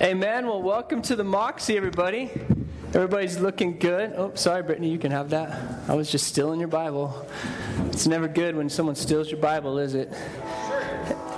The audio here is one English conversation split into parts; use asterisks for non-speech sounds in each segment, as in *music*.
Amen. Well, welcome to the Moxie, everybody. Everybody's looking good. Oh, sorry, Brittany, you can have that. I was just stealing your Bible. It's never good when someone steals your Bible, is it?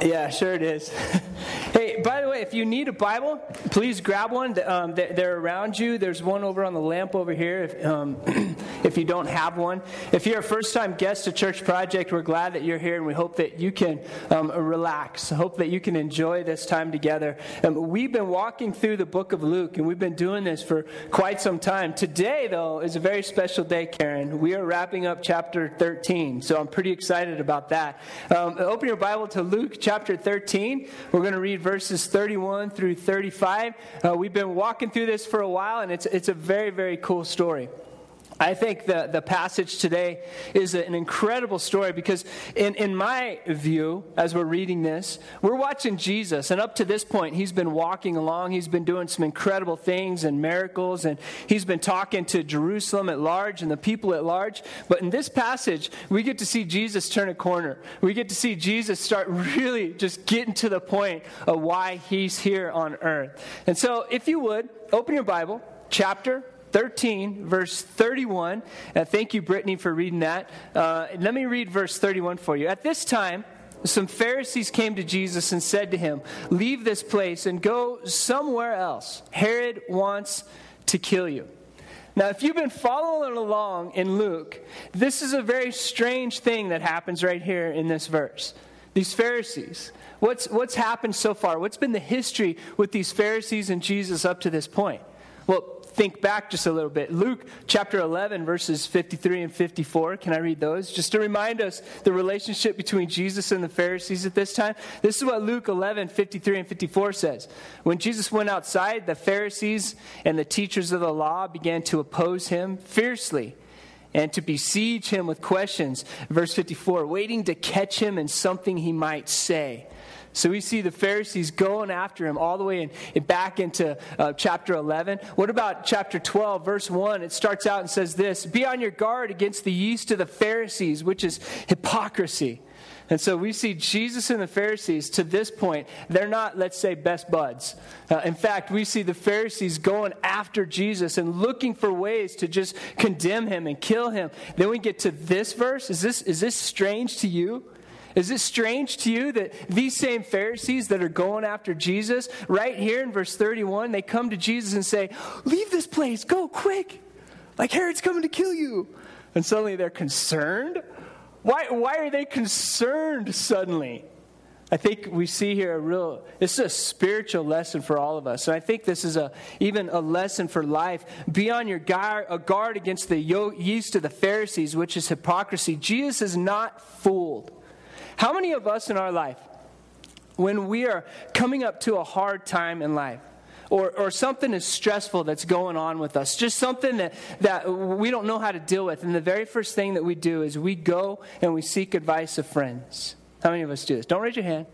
Yeah, sure it is. *laughs* hey, by the way, if you need a Bible, please grab one. Um, they're around you. There's one over on the lamp over here. If, um, *clears throat* if you don't have one, if you're a first-time guest to Church Project, we're glad that you're here, and we hope that you can um, relax. Hope that you can enjoy this time together. Um, we've been walking through the book of Luke, and we've been doing this for quite some time. Today, though, is a very special day, Karen. We are wrapping up chapter 13, so I'm pretty excited about that. Um, open your Bible to Luke chapter 13. We're going to read verses 31 through 35. Uh, we've been walking through this for a while, and it's, it's a very, very cool story. I think the, the passage today is an incredible story because, in, in my view, as we're reading this, we're watching Jesus. And up to this point, he's been walking along. He's been doing some incredible things and miracles. And he's been talking to Jerusalem at large and the people at large. But in this passage, we get to see Jesus turn a corner. We get to see Jesus start really just getting to the point of why he's here on earth. And so, if you would, open your Bible, chapter 13, verse 31. Uh, thank you, Brittany, for reading that. Uh, let me read verse 31 for you. At this time, some Pharisees came to Jesus and said to him, Leave this place and go somewhere else. Herod wants to kill you. Now, if you've been following along in Luke, this is a very strange thing that happens right here in this verse. These Pharisees. What's, what's happened so far? What's been the history with these Pharisees and Jesus up to this point? Well, think back just a little bit. Luke chapter 11, verses 53 and 54. Can I read those? Just to remind us the relationship between Jesus and the Pharisees at this time. This is what Luke 11, 53 and 54 says. When Jesus went outside, the Pharisees and the teachers of the law began to oppose him fiercely and to besiege him with questions. Verse 54, waiting to catch him in something he might say. So we see the Pharisees going after him all the way in, in back into uh, chapter 11. What about chapter 12, verse 1? It starts out and says this Be on your guard against the yeast of the Pharisees, which is hypocrisy. And so we see Jesus and the Pharisees to this point, they're not, let's say, best buds. Uh, in fact, we see the Pharisees going after Jesus and looking for ways to just condemn him and kill him. Then we get to this verse. Is this, is this strange to you? Is it strange to you that these same Pharisees that are going after Jesus, right here in verse 31, they come to Jesus and say, Leave this place, go quick. Like Herod's coming to kill you. And suddenly they're concerned. Why, why are they concerned suddenly? I think we see here a real, this is a spiritual lesson for all of us. And I think this is a, even a lesson for life. Be on your guard, a guard against the yeast of the Pharisees, which is hypocrisy. Jesus is not fooled. How many of us in our life, when we are coming up to a hard time in life, or, or something is stressful that's going on with us, just something that, that we don't know how to deal with. And the very first thing that we do is we go and we seek advice of friends. How many of us do this? Don't raise your hand.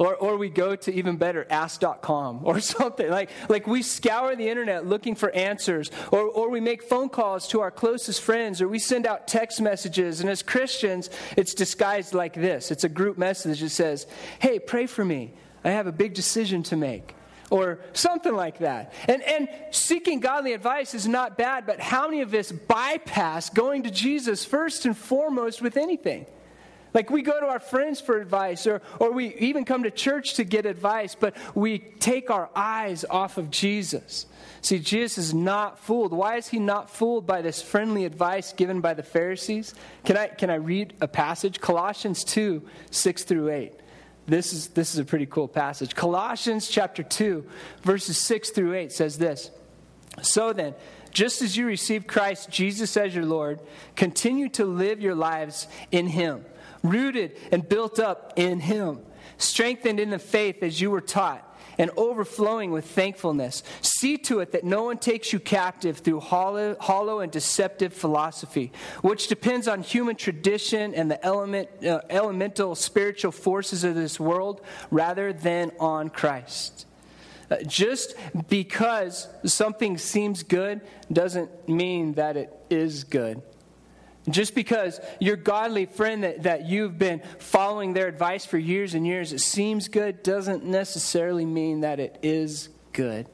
Or, or we go to even better, ask.com or *laughs* something. Like, like we scour the internet looking for answers. Or, or we make phone calls to our closest friends. Or we send out text messages. And as Christians, it's disguised like this it's a group message that says, Hey, pray for me. I have a big decision to make or something like that. And, and seeking godly advice is not bad, but how many of us bypass going to Jesus first and foremost with anything? Like we go to our friends for advice, or, or we even come to church to get advice, but we take our eyes off of Jesus. See, Jesus is not fooled. Why is he not fooled by this friendly advice given by the Pharisees? Can I, can I read a passage? Colossians 2 6 through 8. This is, this is a pretty cool passage. Colossians chapter 2, verses 6 through 8 says this So then, just as you received Christ Jesus as your Lord, continue to live your lives in him rooted and built up in Him, strengthened in the faith as you were taught, and overflowing with thankfulness. See to it that no one takes you captive through hollow, hollow and deceptive philosophy, which depends on human tradition and the element, uh, elemental spiritual forces of this world rather than on Christ. Uh, just because something seems good doesn't mean that it is good. Just because your godly friend that, that you've been following their advice for years and years, it seems good, doesn't necessarily mean that it is good. good.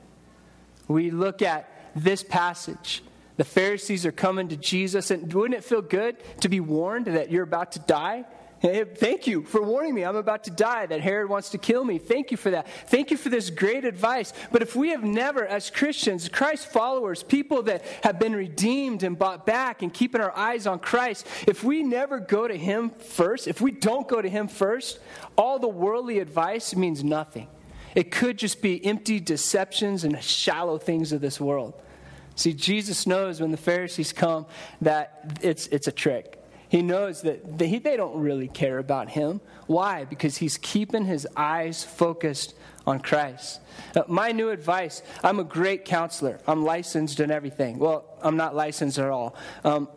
We look at this passage. The Pharisees are coming to Jesus, and wouldn't it feel good to be warned that you're about to die? *laughs* Thank you for warning me. I'm about to die, that Herod wants to kill me. Thank you for that. Thank you for this great advice. But if we have never, as Christians, Christ followers, people that have been redeemed and bought back and keeping our eyes on Christ, if we never go to Him first, if we don't go to Him first, all the worldly advice means nothing. It could just be empty deceptions and shallow things of this world. See, Jesus knows when the Pharisees come that it's, it's a trick. He knows that they, they don't really care about him. Why? Because he's keeping his eyes focused on Christ. Uh, my new advice I'm a great counselor, I'm licensed and everything. Well, I'm not licensed at all. Um,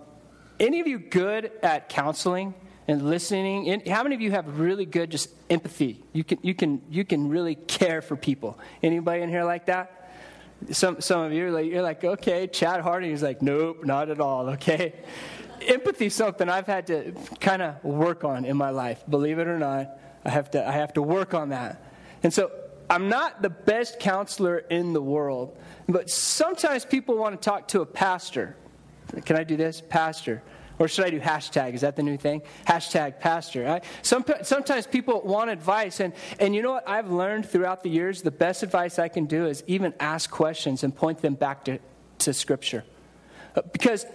any of you good at counseling? and listening. how many of you have really good just empathy? You can, you can, you can really care for people. Anybody in here like that? Some, some of you are like, you're like, okay, Chad Harding is like, nope, not at all, *laughs* okay? Empathy is something I've had to kind of work on in my life. Believe it or not, I have to I have to work on that. And so I'm not the best counselor in the world, but sometimes people want to talk to a pastor. Can I do this, pastor? Or should I do hashtag? Is that the new thing? Hashtag pastor. Some, sometimes people want advice, and, and you know what I've learned throughout the years? The best advice I can do is even ask questions and point them back to, to Scripture. Because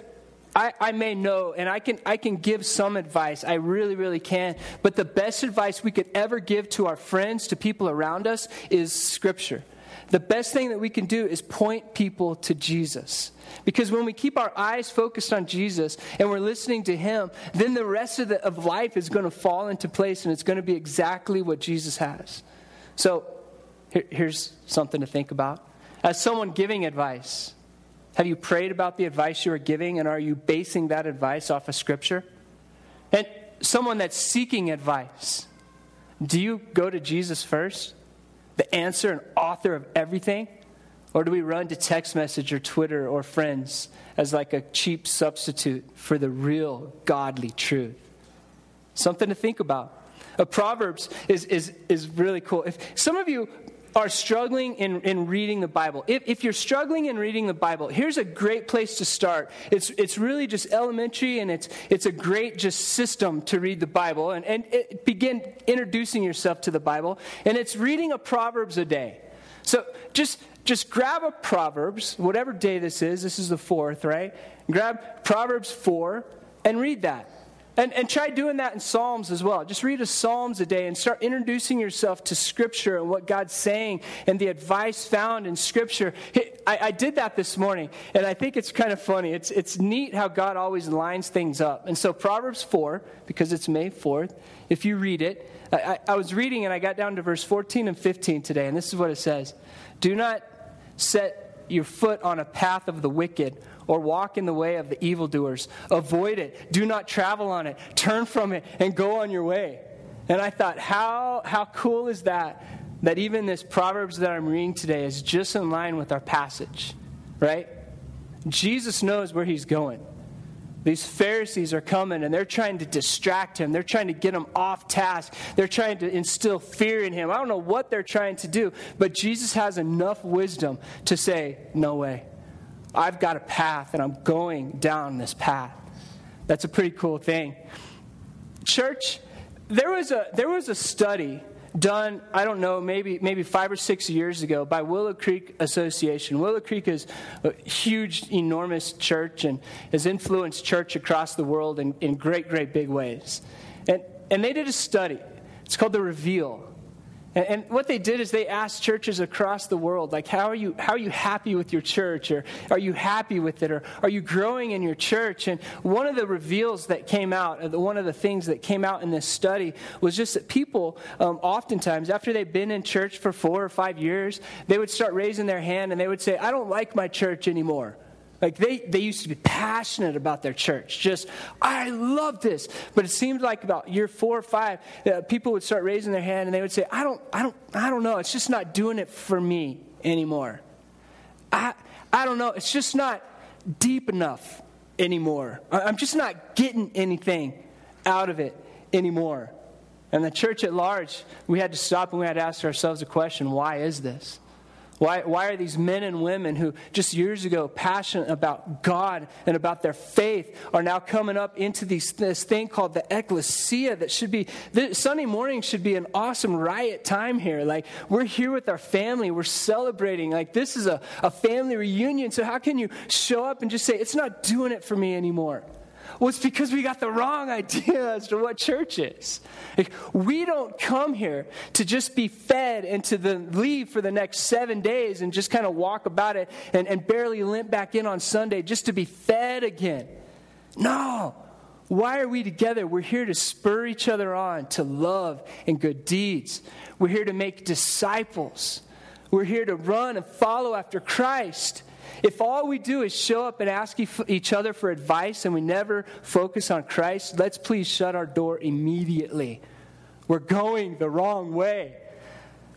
I, I may know and I can, I can give some advice. I really, really can. But the best advice we could ever give to our friends, to people around us, is Scripture. The best thing that we can do is point people to Jesus. Because when we keep our eyes focused on Jesus and we're listening to Him, then the rest of, the, of life is going to fall into place and it's going to be exactly what Jesus has. So here, here's something to think about. As someone giving advice, have you prayed about the advice you are giving, and are you basing that advice off of Scripture? And someone that's seeking advice, do you go to Jesus first, the answer and author of everything? Or do we run to text message or Twitter or friends as like a cheap substitute for the real godly truth? Something to think about. A Proverbs is, is, is really cool. If some of you are struggling in, in reading the Bible, if, if you're struggling in reading the Bible, here's a great place to start. It's, it's really just elementary and it's, it's a great just system to read the Bible and, and it, begin introducing yourself to the Bible. And it's reading a Proverbs a day. So just, just grab a Proverbs, whatever day this is, this is the fourth, right? Grab Proverbs 4 and read that. And, and try doing that in Psalms as well. Just read a Psalms a day and start introducing yourself to Scripture and what God's saying and the advice found in Scripture. I, I did that this morning, and I think it's kind of funny. It's, it's neat how God always lines things up. And so, Proverbs 4, because it's May 4th, if you read it, I, I was reading and I got down to verse 14 and 15 today, and this is what it says Do not set your foot on a path of the wicked or walk in the way of the evildoers. Avoid it. Do not travel on it. Turn from it and go on your way. And I thought, how, how cool is that? That even this Proverbs that I'm reading today is just in line with our passage, right? Jesus knows where he's going. These Pharisees are coming and they're trying to distract him. They're trying to get him off task. They're trying to instill fear in him. I don't know what they're trying to do, but Jesus has enough wisdom to say, No way. I've got a path and I'm going down this path. That's a pretty cool thing. Church, there was a, there was a study done, I don't know, maybe, maybe five or six years ago by Willow Creek Association. Willow Creek is a huge, enormous church and has influenced church across the world in, in great, great big ways. And, and they did a study. It's called The Reveal. And, and, what they did is they asked churches across the world, like, how are you, how are you happy with your church? Or are you happy with it? Or are you growing in your church? And one of the reveals that came out, one of the things that came out in this study was just that people, um, oftentimes, after they've been in church for four or five years, they would start raising their hand and they would say, I don't like my church anymore. Like they, they used to be passionate about their church. Just, I love this. But it seemed like about year four or five, uh, people would start raising their hand and they would say, I don't, I don't, I don't know. It's just not doing it for me anymore. I, I don't know. It's just not deep enough anymore. I'm just not getting anything out of it anymore. And the church at large, we had to stop and we had to ask ourselves a question why is this? Why, why are these men and women who just years ago passionate about God and about their faith are now coming up into these, this thing called the ecclesia that should be, Sunday morning should be an awesome riot time here. Like, we're here with our family, we're celebrating. Like, this is a, a family reunion. So, how can you show up and just say, it's not doing it for me anymore? Well, it's because we got the wrong *laughs* idea as to what church is. Like, we don't come here to just be fed and to the, leave for the next seven days and just kind of walk about it and, and barely limp back in on Sunday just to be fed again. No. Why are we together? We're here to spur each other on to love and good deeds. We're here to make disciples. We're here to run and follow after Christ. If all we do is show up and ask each other for advice and we never focus on Christ, let's please shut our door immediately. We're going the wrong way.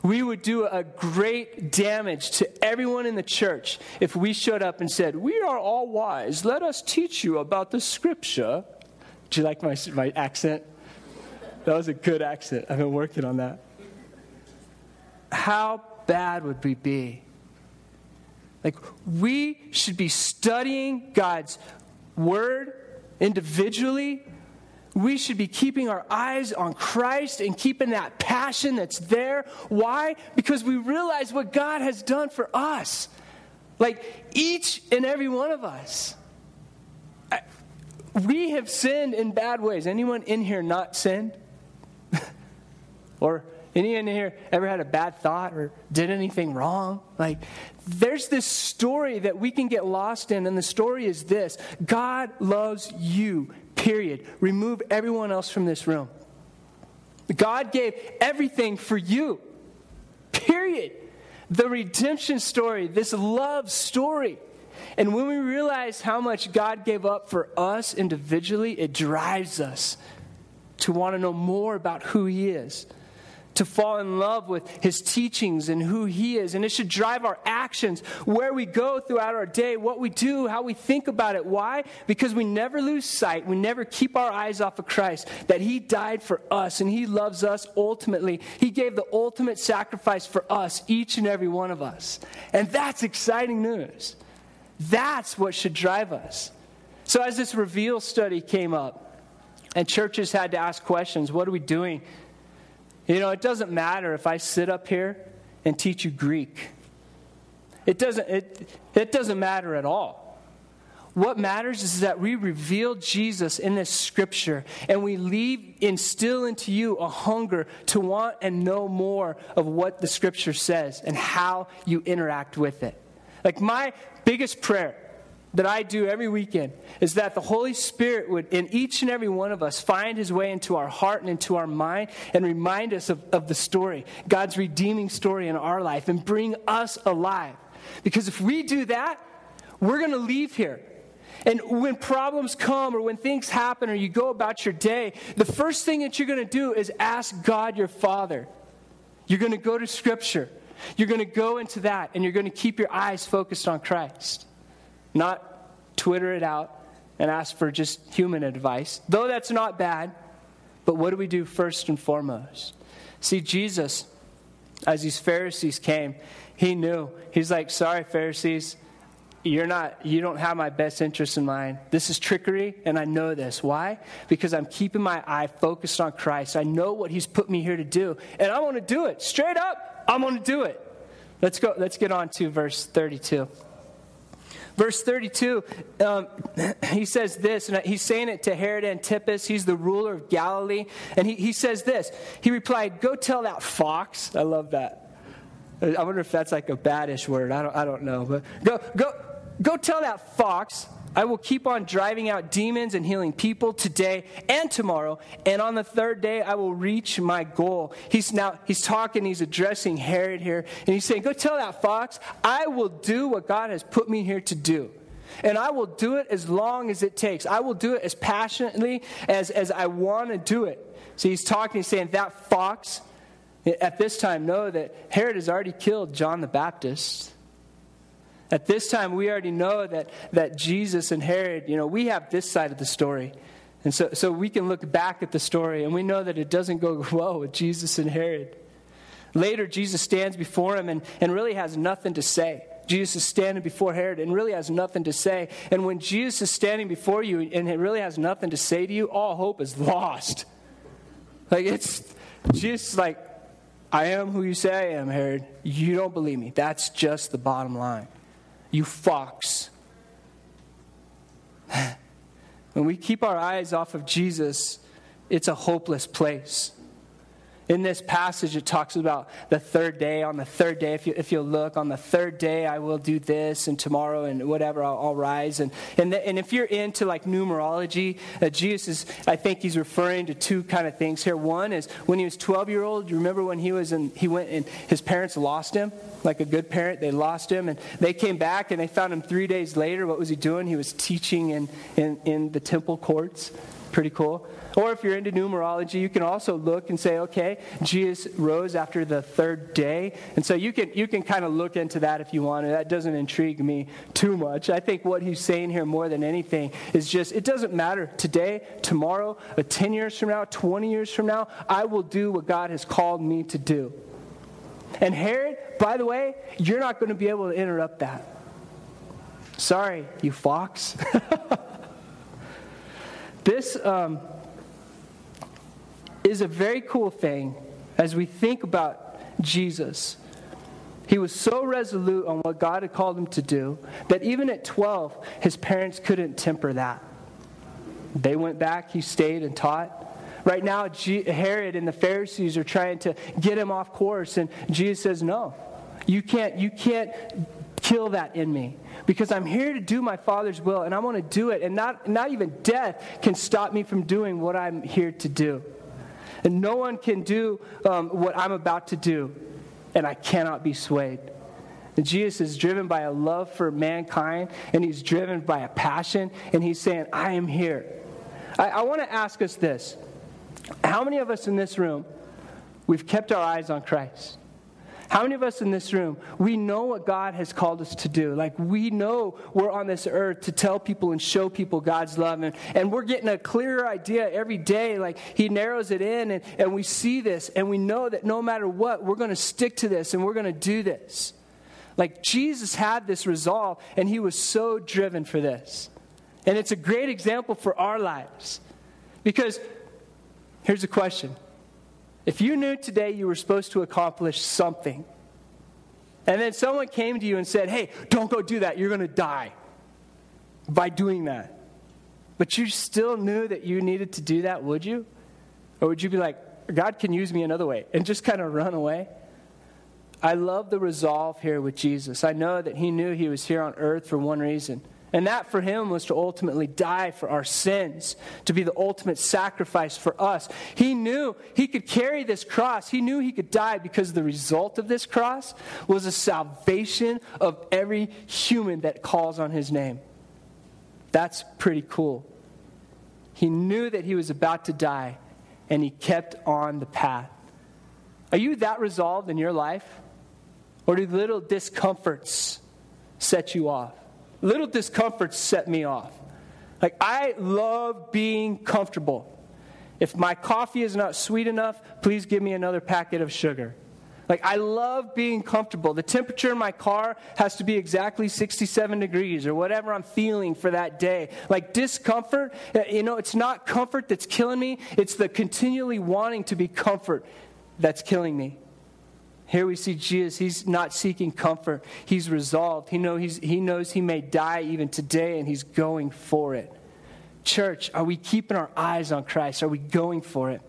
We would do a great damage to everyone in the church if we showed up and said, We are all wise. Let us teach you about the scripture. Do you like my, my accent? That was a good accent. I've been working on that. How bad would we be like, we should be studying God's word individually. We should be keeping our eyes on Christ and keeping that passion that's there. Why? Because we realize what God has done for us. Like, each and every one of us. We have sinned in bad ways. Anyone in here not sinned? *laughs* or Anyone in here ever had a bad thought or did anything wrong? Like, there's this story that we can get lost in, and the story is this God loves you, period. Remove everyone else from this room. God gave everything for you, period. The redemption story, this love story. And when we realize how much God gave up for us individually, it drives us to want to know more about who He is to fall in love with his teachings and who he is. And it should drive our actions, where we go throughout our day, what we do, how we think about it. Why? Because we never lose sight, we never keep our eyes off of Christ, that he died for us and he loves us ultimately. He gave the ultimate sacrifice for us, each and every one of us. And that's exciting news. That's what should drive us. So, as this reveal study came up, and churches had to ask questions what are we doing you know, it doesn't matter if I sit up here and teach you Greek. It doesn't, it, it doesn't matter at all. What matters is that we reveal Jesus in this scripture and we leave, instill into you a hunger to want and know more of what the scripture says and how you interact with it. Like, my biggest prayer that I do every weekend is that the Holy Spirit would, in each and every one of us, find his way into our heart and into our mind and remind us of, of the story, God's redeeming story in our life, and bring us alive. Because if we do that, we're going to leave here. And when problems come or when things happen or you go about your day, the first thing that you're going to do is ask God your Father. You're going to go to Scripture. You're going to go into that and you're going to keep your eyes focused on Christ not Twitter it out and ask for just human advice, though that's not bad. But what do we do first and foremost? See, Jesus, as these Pharisees came, he knew. He's like, sorry, Pharisees, you're not you don't have my best interest in mind. This is trickery and i know this. Why? Because i'm keeping my eye focused on christ. I know what he's put me here to do and i want to do it. Straight up i'm going to do it. Let's go let's get on to verse 32 Verse 32, um, *clears throat* he says this, and he's saying it to Herod Antipas. He's the ruler of Galilee. And he, he says this He replied, Go tell that fox. I love that. I wonder if that's like a baddish word. I don't, I don't know. But go, go, go tell that fox I will keep on driving out demons and healing people today and tomorrow, and on the third day I will reach my goal. He's now he's talking, he's addressing Herod here, and he's saying, Go tell that fox, I will do what God has put me here to do. And I will do it as long as it takes. I will do it as passionately as, as I want to do it. So he's talking, he's saying, That fox, at this time, know that Herod has already killed John the Baptist. At this time, we already know that, that Jesus and Herod, you know, we have this side of the story. And so, so we can look back at the story and we know that it doesn't go *laughs* well with Jesus and Herod. Later, Jesus stands before him and, and really has nothing to say. Jesus is standing before Herod and really has nothing to say. And when Jesus is standing before you and it really has nothing to say to you, all hope is lost. Like it's just like, I am who you say I am, Herod. You don't believe me. That's just the bottom line. You fox. when we keep our eyes off of Jesus, it's a hopeless place. In this passage, it talks about the third day. On the third day, if you, if you look, on the third day, I will do this, and tomorrow, and whatever, I'll, I'll rise. And, and, the, and if you're into like numerology, uh, Jesus is, I think he's referring to two kind of things here. One is when he was 12 year old, you remember when he was in, he went and his parents lost him? Like a good parent, they lost him, and they came back and they found him three days later. What was he doing? He was teaching in, in, in the temple courts. Pretty cool. Or if you're into numerology, you can also look and say, okay, Jesus rose after the third day. And so you can, you can kind of look into that if you want to. That doesn't intrigue me too much. I think what he's saying here more than anything is just it doesn't matter today, tomorrow, uh, 10 years from now, 20 years from now, I will do what God has called me to do. And Herod, by the way, you're not going to be able to interrupt that. Sorry, you fox. *laughs* this. Um, is a very cool thing as we think about Jesus. He was so resolute on what God had called him to do that even at 12, his parents couldn't temper that. They went back, he stayed and taught. Right now, Herod and the Pharisees are trying to get him off course, and Jesus says, No, you can't, you can't kill that in me because I'm here to do my Father's will, and I want to do it, and not, not even death can stop me from doing what I'm here to do. And no one can do um, what I'm about to do, and I cannot be swayed. And Jesus is driven by a love for mankind, and he's driven by a passion, and he's saying, I am here. I, I want to ask us this How many of us in this room, we've kept our eyes on Christ? How many of us in this room, we know what God has called us to do? Like, we know we're on this earth to tell people and show people God's love. And, and we're getting a clearer idea every day. Like, He narrows it in, and, and we see this, and we know that no matter what, we're going to stick to this and we're going to do this. Like, Jesus had this resolve, and He was so driven for this. And it's a great example for our lives. Because here's a question if you knew today you were supposed to accomplish something, and then someone came to you and said, hey, don't go do that, you're going to die by doing that. But you still knew that you needed to do that, would you? Or would you be like, God can use me another way, and just kind of run away? I love the resolve here with Jesus. I know that he knew he was here on earth for one reason and that for him was to ultimately die for our sins, to be the ultimate sacrifice for us. He knew he could carry this cross. He knew he could die because the result of this cross was a salvation of every human that calls on his name. That's pretty cool. He knew that he was about to die, and he kept on the path. Are you that resolved in your life? Or do little discomforts set you off? Little discomforts set me off. Like, I love being comfortable. If my coffee is not sweet enough, please give me another packet of sugar. Like, I love being comfortable. The temperature in my car has to be exactly 67 degrees or whatever I'm feeling for that day. Like, discomfort, uh, you know, it's not comfort that's killing me, it's the continually wanting to be comfort that's killing me. Here we see Jesus, he's not seeking comfort. He's resolved. He, know he's, he knows he may die even today, and he's going for it. Church, are we keeping our eyes on Christ? Are we going for it?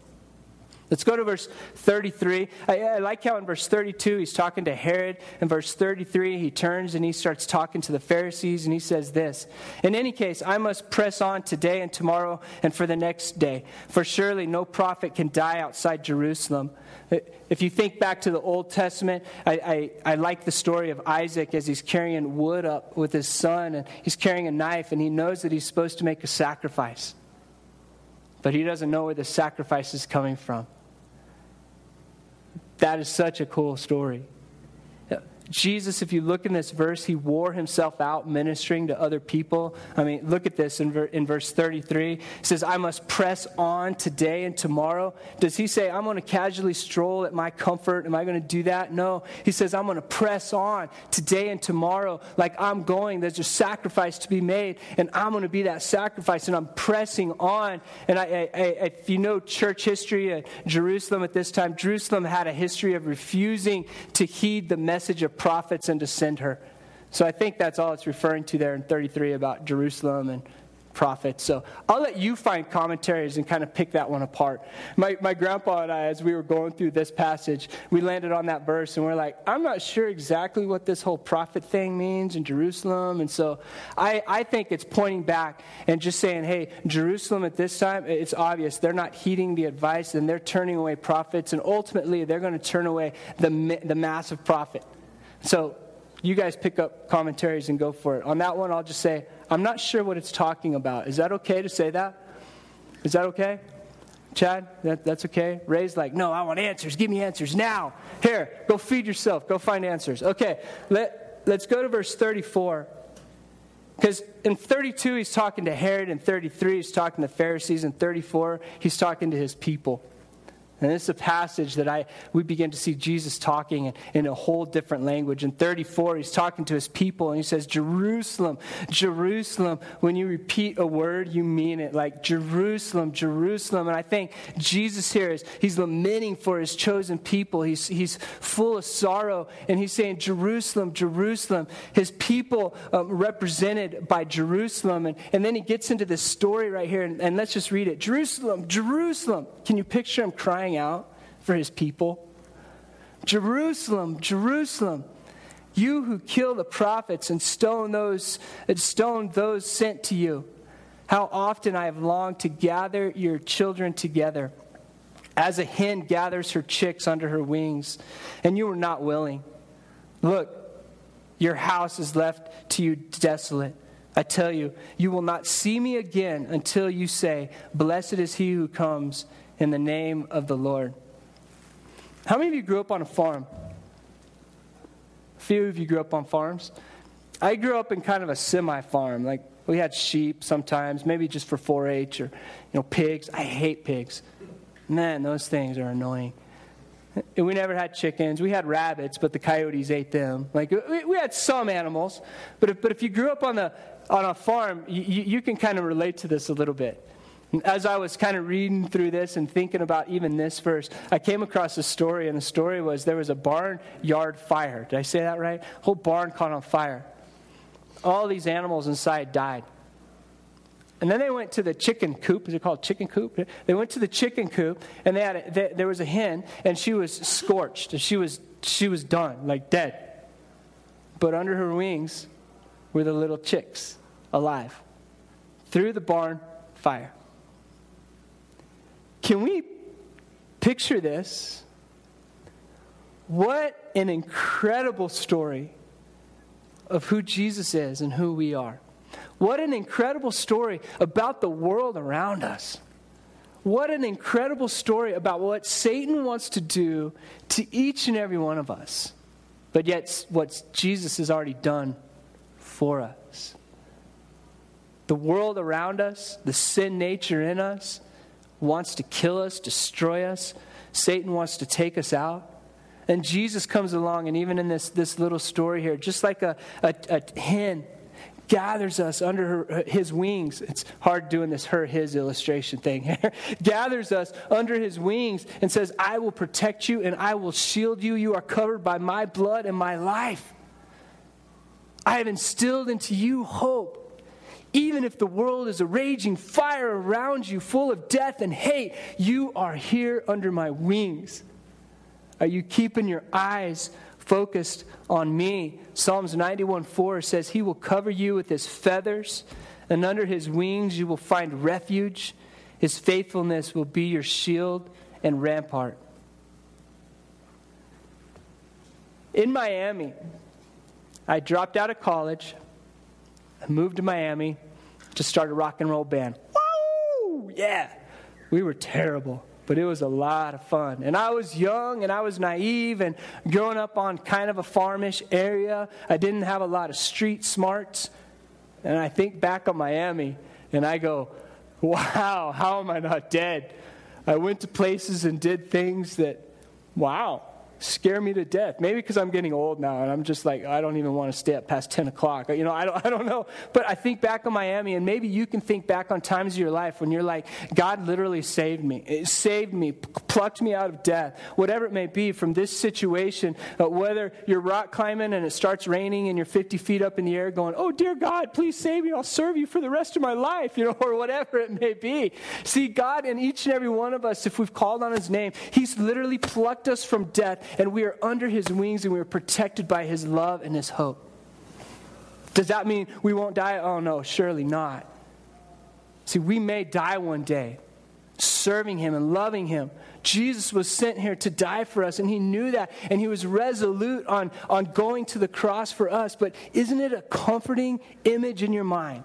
Let's go to verse 33. I, I, like how in verse 32 he's talking to Herod. In verse 33, he turns and he starts talking to the Pharisees, and he says this In any case, I must press on today and tomorrow and for the next day, for surely no prophet can die outside Jerusalem. If you think back to the Old Testament, I, I, I, like the story of Isaac as he's carrying wood up with his son, and he's carrying a knife, and he knows that he's supposed to make a sacrifice. But he doesn't know where the sacrifice is coming from. That is such a cool story. Jesus, if you look in this verse, he wore himself out ministering to other people. I mean, look at this in, ver- in verse 33. He says, I must press on today and tomorrow. Does he say, I'm going to casually stroll at my comfort? Am I going to do that? No. He says, I'm going to press on today and tomorrow like I'm going. There's a sacrifice to be made, and I'm going to be that sacrifice, and I'm pressing on. And I, I, I, if you know church history at Jerusalem at this time, Jerusalem had a history of refusing to heed the message of prophets and to send her. So I think that's all it's referring to there in 33 about Jerusalem and prophets. So I'll let you find commentaries and kind of pick that one apart. My, my grandpa and I, as we were going through this passage, we landed on that verse and we're like, I'm not sure exactly what this whole prophet thing means in Jerusalem. And so I, I think it's pointing back and just saying, hey, Jerusalem at this time, it's obvious they're not heeding the advice and they're turning away prophets. And ultimately, they're going to turn away the, the massive prophet. So you guys pick up commentaries and go for it. On that one, I'll just say, I'm not sure what it's talking about. Is that okay to say that? Is that okay? Chad, that, that's okay? Ray's like, no, I want answers. Give me answers now. Here, go feed yourself. Go find answers. Okay, let, let's go to verse 34. Because in 32, he's talking to Herod. In 33, he's talking to Pharisees. In 34, he's talking to his people. And this is a passage that I, we begin to see Jesus talking in, in, a whole different language. In 34, he's talking to his people and he says, Jerusalem, Jerusalem. When you repeat a word, you mean it. Like Jerusalem, Jerusalem. And I think Jesus here is, he's lamenting for his chosen people. He's, he's full of sorrow and he's saying, Jerusalem, Jerusalem. His people um, represented by Jerusalem. And, and then he gets into this story right here. And, and let's just read it Jerusalem, Jerusalem. Can you picture him crying? Crying out for his people. Jerusalem, Jerusalem, you who kill the prophets and stone those, and stone those sent to you. How often I have longed to gather your children together, as a hen gathers her chicks under her wings, and you were not willing. Look, your house is left to you desolate. I tell you, you will not see me again until you say, Blessed is he who comes in the name of the Lord. How many of you grew up on a farm? A few of you grew up on farms. I grew up in kind of a semi farm. Like we had sheep sometimes, maybe just for 4 H or you know, pigs. I hate pigs. Man, those things are annoying. And we never had chickens. We had rabbits, but the coyotes ate them. Like we, we had some animals, but if, but if you grew up on the on a farm, you, you can kind of relate to this a little bit. As I was kind of reading through this and thinking about even this verse, I came across a story, and the story was there was a barnyard fire. Did I say that right? whole barn caught on fire. All these animals inside died. And then they went to the chicken coop. Is it called chicken coop? They went to the chicken coop, and they had a, they, there was a hen, and she was scorched. And She was she was done, like dead. But under her wings were the little chicks, alive, through the barn fire. Can we picture this? What an incredible story of who Jesus is and who we are. What an incredible story about the world around us. What an incredible story about what Satan wants to do to each and every one of us. But yet, what Jesus has already done for us. The world around us, the sin nature in us, wants to kill us, destroy us. Satan wants to take us out. And Jesus comes along, and even in this, this little story here, just like a, a, a hen gathers us under her, his wings. It's hard doing this her, his illustration thing here. *laughs* gathers us under his wings and says, I will protect you and I will shield you. You are covered by my blood and my life. I have instilled into you hope. Even if the world is a raging fire around you, full of death and hate, you are here under my wings. Are you keeping your eyes focused on me? Psalms 91 4 says, He will cover you with His feathers, and under His wings you will find refuge. His faithfulness will be your shield and rampart. In Miami, I dropped out of college. I moved to Miami to start a rock and roll band. Woo! Yeah. We were terrible. but it was a lot of fun. And I was young and I was naive and growing up on kind of a farmish area. I didn't have a lot of street smarts. And I think back on Miami and I go, wow, how am I not dead? I went to places and did things that, wow, scare me to death. Maybe because I'm getting old now and I'm just like, I don't even want to stay up past 10 o'clock. You know, I don't, *laughs* I don't know. But I think back on Miami and maybe you can think back on times of your life when you're like, God literally saved me. It saved me, plucked me out of death, whatever it may be from this situation. Uh, whether you're rock climbing and it starts raining and you're 50 feet up in the air going, oh, dear God, please save me. I'll serve you for the rest of my life, *laughs* you know, or whatever it may be. See, God in each and every one of us, if we've called on his name, he's literally plucked us from death and we are under his wings and we are protected by his love and his hope. Does that mean we won't die? Oh, no, surely not. See, we may die one day serving him and loving him. Jesus was sent here to die for us, and he knew that, and he was resolute on, on going to the cross for us. But isn't it a comforting image in your mind?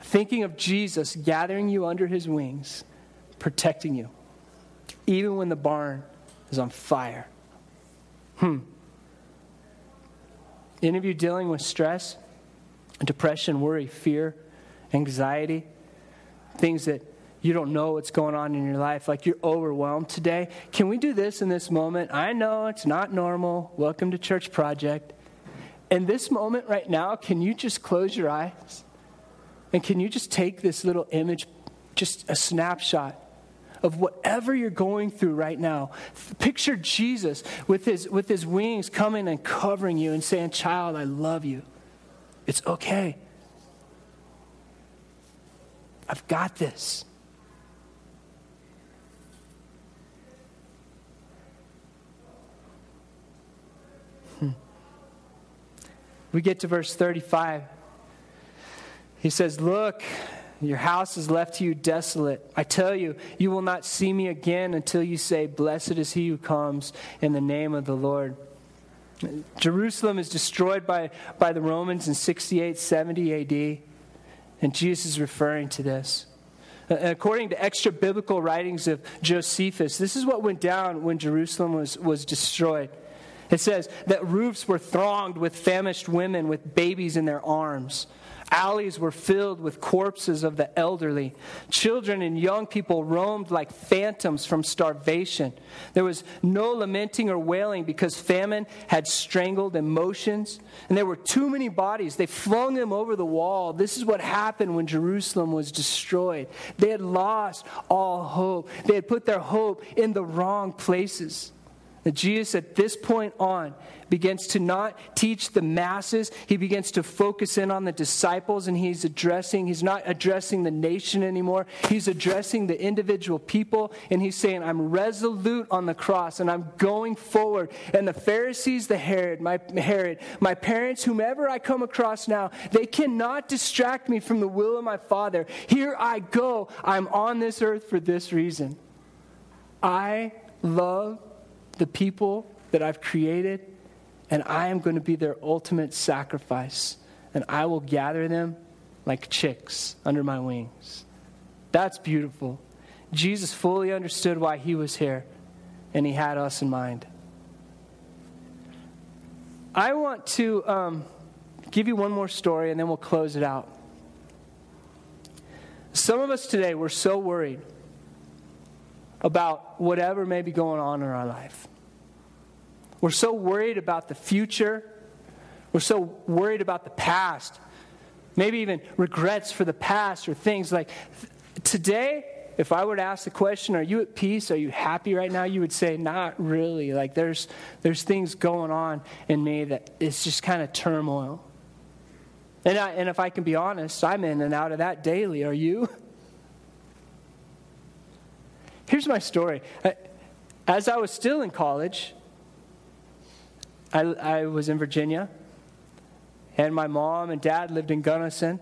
Thinking of Jesus gathering you under his wings, protecting you, even when the barn is on fire. Hmm. Any of you dealing with stress, depression, worry, fear, anxiety, things that you don't know what's going on in your life, like you're overwhelmed today? Can we do this in this moment? I know it's not normal. Welcome to Church Project. In this moment right now, can you just close your eyes? And can you just take this little image, just a snapshot? Of whatever you're going through right now. Picture Jesus with his, with his wings coming and covering you and saying, Child, I love you. It's okay. I've got this. Hmm. We get to verse 35. He says, Look, your house is left to you desolate. I tell you, you will not see me again until you say, Blessed is he who comes in the name of the Lord. Jerusalem is destroyed by, by the Romans in 68 70 AD, and Jesus is referring to this. According to extra biblical writings of Josephus, this is what went down when Jerusalem was, was destroyed. It says that roofs were thronged with famished women with babies in their arms. Alleys were filled with corpses of the elderly. Children and young people roamed like phantoms from starvation. There was no lamenting or wailing because famine had strangled emotions. And there were too many bodies. They flung them over the wall. This is what happened when Jerusalem was destroyed. They had lost all hope, they had put their hope in the wrong places. And Jesus, at this point on, begins to not teach the masses. He begins to focus in on the disciples, and he's addressing, he's not addressing the nation anymore. He's addressing the individual people, and he's saying, I'm resolute on the cross, and I'm going forward. And the Pharisees, the Herod, my Herod, my parents, whomever I come across now, they cannot distract me from the will of my Father. Here I go. I'm on this earth for this reason. I love the people that I've created, and I am going to be their ultimate sacrifice. And I will gather them like chicks under my wings. That's beautiful. Jesus fully understood why he was here, and he had us in mind. I want to um, give you one more story, and then we'll close it out. Some of us today, we're so worried about whatever may be going on in our life. We're so worried about the future. We're so worried about the past. Maybe even regrets for the past or things like today, if I were to ask the question, are you at peace? Are you happy right now? You would say, not really. Like there's there's things going on in me that it's just kind of turmoil. And, I, and if I can be honest, I'm in and out of that daily. Are you? Here's my story. As I was still in college, I, I was in Virginia, and my mom and dad lived in Gunnison.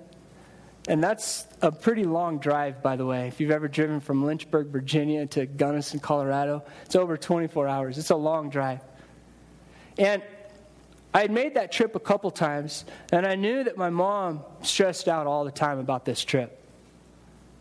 And that's a pretty long drive, by the way. If you've ever driven from Lynchburg, Virginia to Gunnison, Colorado, it's over 24 hours. It's a long drive. And I had made that trip a couple times, and I knew that my mom stressed out all the time about this trip.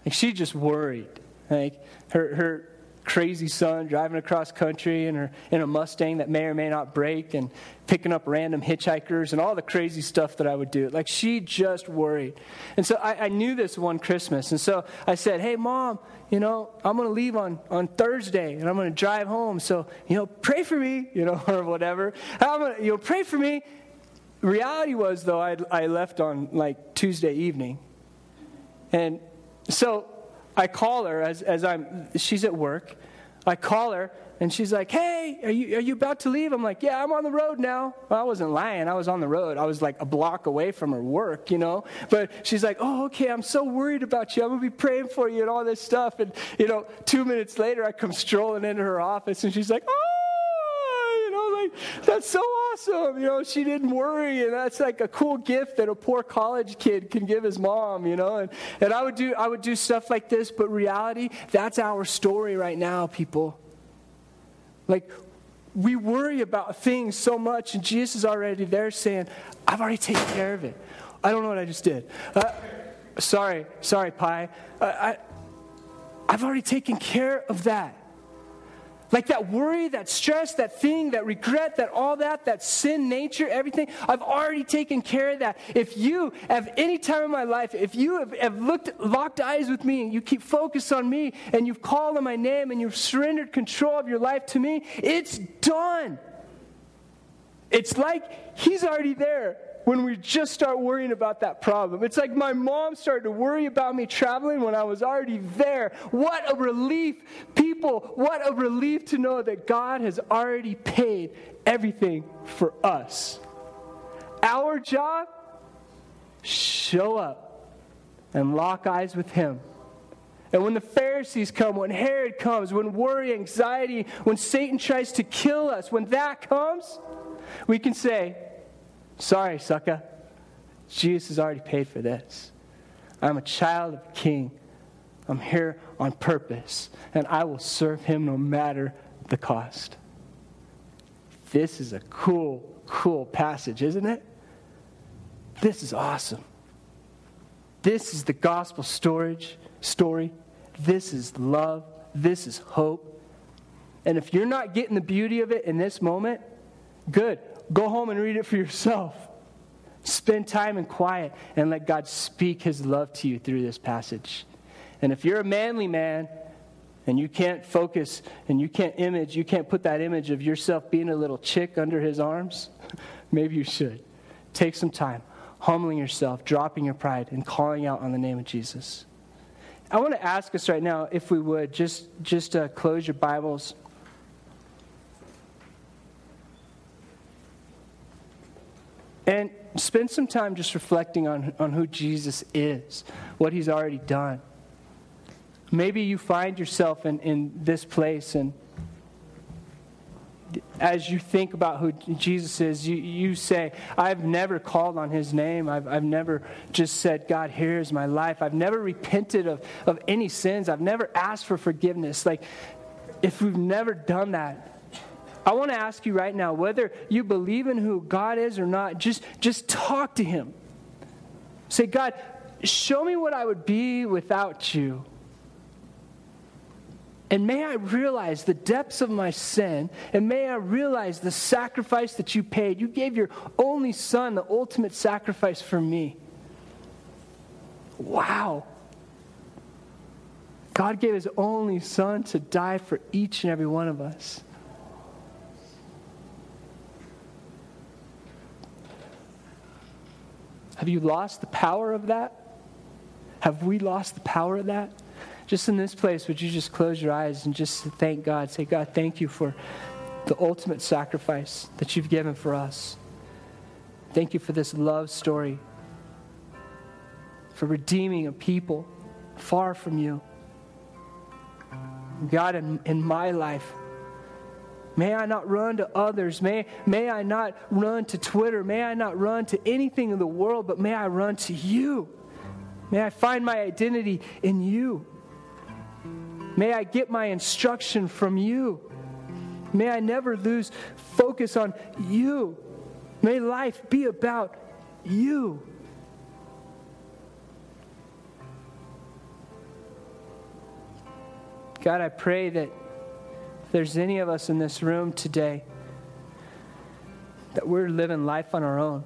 Like she just worried. Like her, her crazy son driving across country in, her, in a Mustang that may or may not break and picking up random hitchhikers and all the crazy stuff that I would do. Like she just worried. And so I, I knew this one Christmas. And so I said, Hey, mom, you know, I'm going to leave on, on Thursday and I'm going to drive home. So, you know, pray for me, *laughs* you know, or whatever. I'm gonna, you know, pray for me. Reality was, though, I, I left on like Tuesday evening. And so I call her as, as I'm, she's at work. I call her and she's like, Hey, are you, are you about to leave? I'm like, Yeah, I'm on the road now. Well, I wasn't lying. I was on the road. I was like a block away from her work, you know? But she's like, Oh, okay, I'm so worried about you. I'm going to be praying for you and all this stuff. And, you know, two minutes later, I come strolling into her office and she's like, Oh, you know, like, that's so awesome. You know, she didn't worry. And that's like a cool gift that a poor college kid can give his mom, you know? And, and I would do, I would do stuff like this, but reality, that's our story right now, people. Like, we worry about things so much, and Jesus is already there saying, I've already taken care of it. I don't know what I just did. Uh, sorry, sorry, Pi. Uh, I, I've already taken care of that. Like that worry, that stress, that thing, that regret, that all that, that sin nature, everything, I've already taken care of that. If you have any time in my life, if you have, have looked, locked eyes with me and you keep focused on me and you've called on my name and you've surrendered control of your life to me, it's done. It's like He's already there when we just start worrying about that problem. It's like my mom started to worry about me traveling when I was already there. What a relief, people, what a relief to know that God has already paid everything for us. Our job, show up and lock eyes with Him. And when the Pharisees come, when Herod comes, when worry, anxiety, when Satan tries to kill us, when that comes, we can say, Sorry, sucker. Jesus has already paid for this. I'm a child of a king. I'm here on purpose, and I will serve him no matter the cost. This is a cool, cool passage, isn't it? This is awesome. This is the gospel storage story. This is love. This is hope. And if you're not getting the beauty of it in this moment, good. Go home and read it for yourself. Spend time in quiet and let God speak his love to you through this passage. And if you're a manly man and you can't focus and you can't image, you can't put that image of yourself being a little chick under his arms, *laughs* maybe you should. Take some time, humbling yourself, dropping your pride, and calling out on the name of Jesus. I want to ask us right now, if we would, just, just uh, close your Bibles. And spend some time just reflecting on, on who Jesus is, what he's already done. Maybe you find yourself in, in this place, and as you think about who Jesus is, you, you say, I've never called on his name. I've, I've never just said, God, here's my life. I've never repented of, of any sins. I've never asked for forgiveness. Like, if we've never done that, I want to ask you right now whether you believe in who God is or not, just, just talk to Him. Say, God, show me what I would be without you. And may I realize the depths of my sin, and may I realize the sacrifice that you paid. You gave your only son the ultimate sacrifice for me. Wow. God gave his only son to die for each and every one of us. Have you lost the power of that? Have we lost the power of that? Just in this place, would you just close your eyes and just thank God? Say, God, thank you for the ultimate sacrifice that you've given for us. Thank you for this love story, for redeeming a people far from you. God, in, in my life, May I not run to others. May, may I not run to Twitter. May I not run to anything in the world, but may I run to you. May I find my identity in you. May I get my instruction from you. May I never lose focus on you. May life be about you. God, I pray that there's any of us in this room today that we're living life on our own,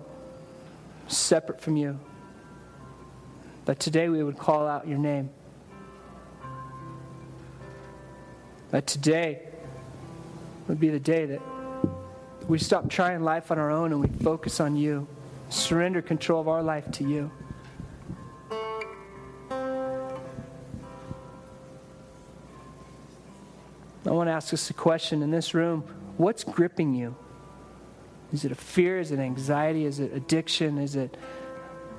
separate from you, that today we would call out your name. That today would be the day that we stop trying life on our own and we focus on you, surrender control of our life to you. I want to ask us a question in this room what's gripping you? Is it a fear? Is it anxiety? Is it addiction? Is it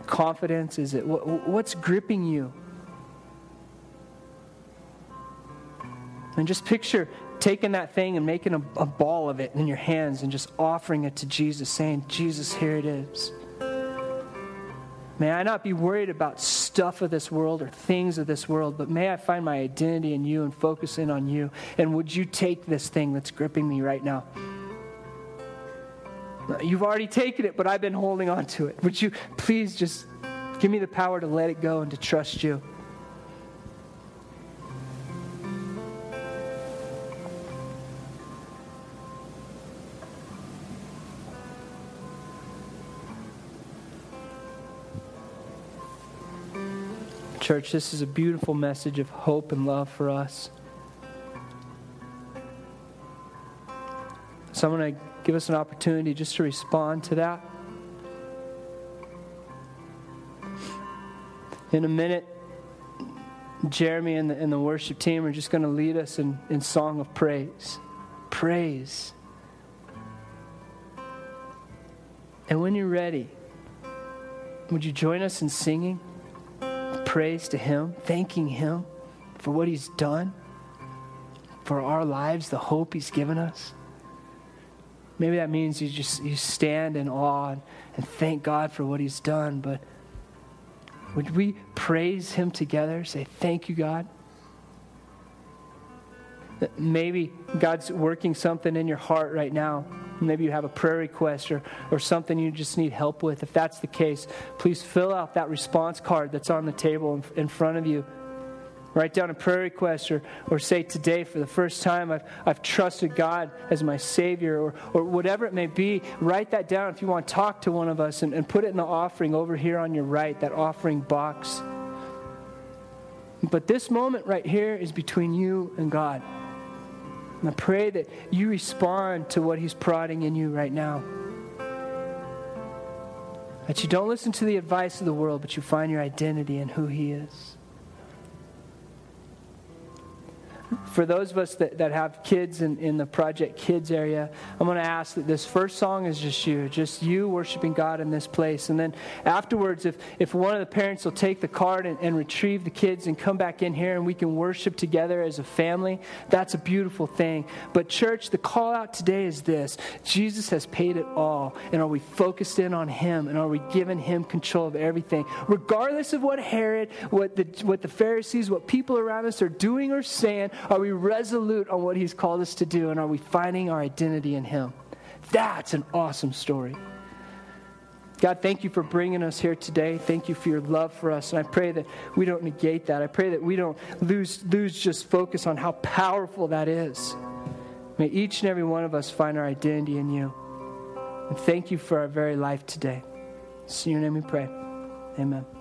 confidence? Is it what, what's gripping you? And just picture taking that thing and making a, a, ball of it in your hands and just offering it to Jesus, saying, Jesus, here it is. May I not be worried about stuff of this world or things of this world, but may I find my identity in you and focus in on you. And would you take this thing that's gripping me right now? You've already taken it, but I've been holding on to it. Would you please just give me the power to let it go and to trust you? Church, this is a beautiful message of hope and love for us. So I'm going to give us an opportunity just to respond to that. In a minute, Jeremy and the, and the worship team are just going to lead us in, in song of praise. Praise. And when you're ready, would you join us in singing? Praise to Him, thanking Him for what He's done, for our lives, the hope He's given us. Maybe that means you just you stand in awe and, and thank God for what He's done, but would we praise Him together? Say, Thank you, God. Maybe God's working something in your heart right now Maybe you have a prayer request or, or something you just need help with. If that's the case, please fill out that response card that's on the table in, in front of you. Write down a prayer request or, or say, Today, for the first time, I've, I've trusted God as my Savior, or, or whatever it may be. Write that down if you want to talk to one of us and, and put it in the offering over here on your right, that offering box. But this moment right here is between you and God. I pray that you respond to what He's prodding in you right now. That you don't listen to the advice of the world, but you find your identity in who He is. For those of us that, that have kids in, in the Project Kids area, I'm going to ask that this first song is just you, just you worshiping God in this place. And then afterwards, if, if one of the parents will take the card and, and retrieve the kids and come back in here and we can worship together as a family, that's a beautiful thing. But, church, the call out today is this Jesus has paid it all. And are we focused in on Him? And are we giving Him control of everything? Regardless of what Herod, what the, what the Pharisees, what people around us are doing or saying, are we resolute on what He's called us to do? And are we finding our identity in Him? That's an awesome story. God, thank you for bringing us here today. Thank you for your love for us. And I pray that we don't negate that. I pray that we don't lose, lose just focus on how powerful that is. May each and every one of us find our identity in you. And thank you for our very life today. In your name we pray. Amen.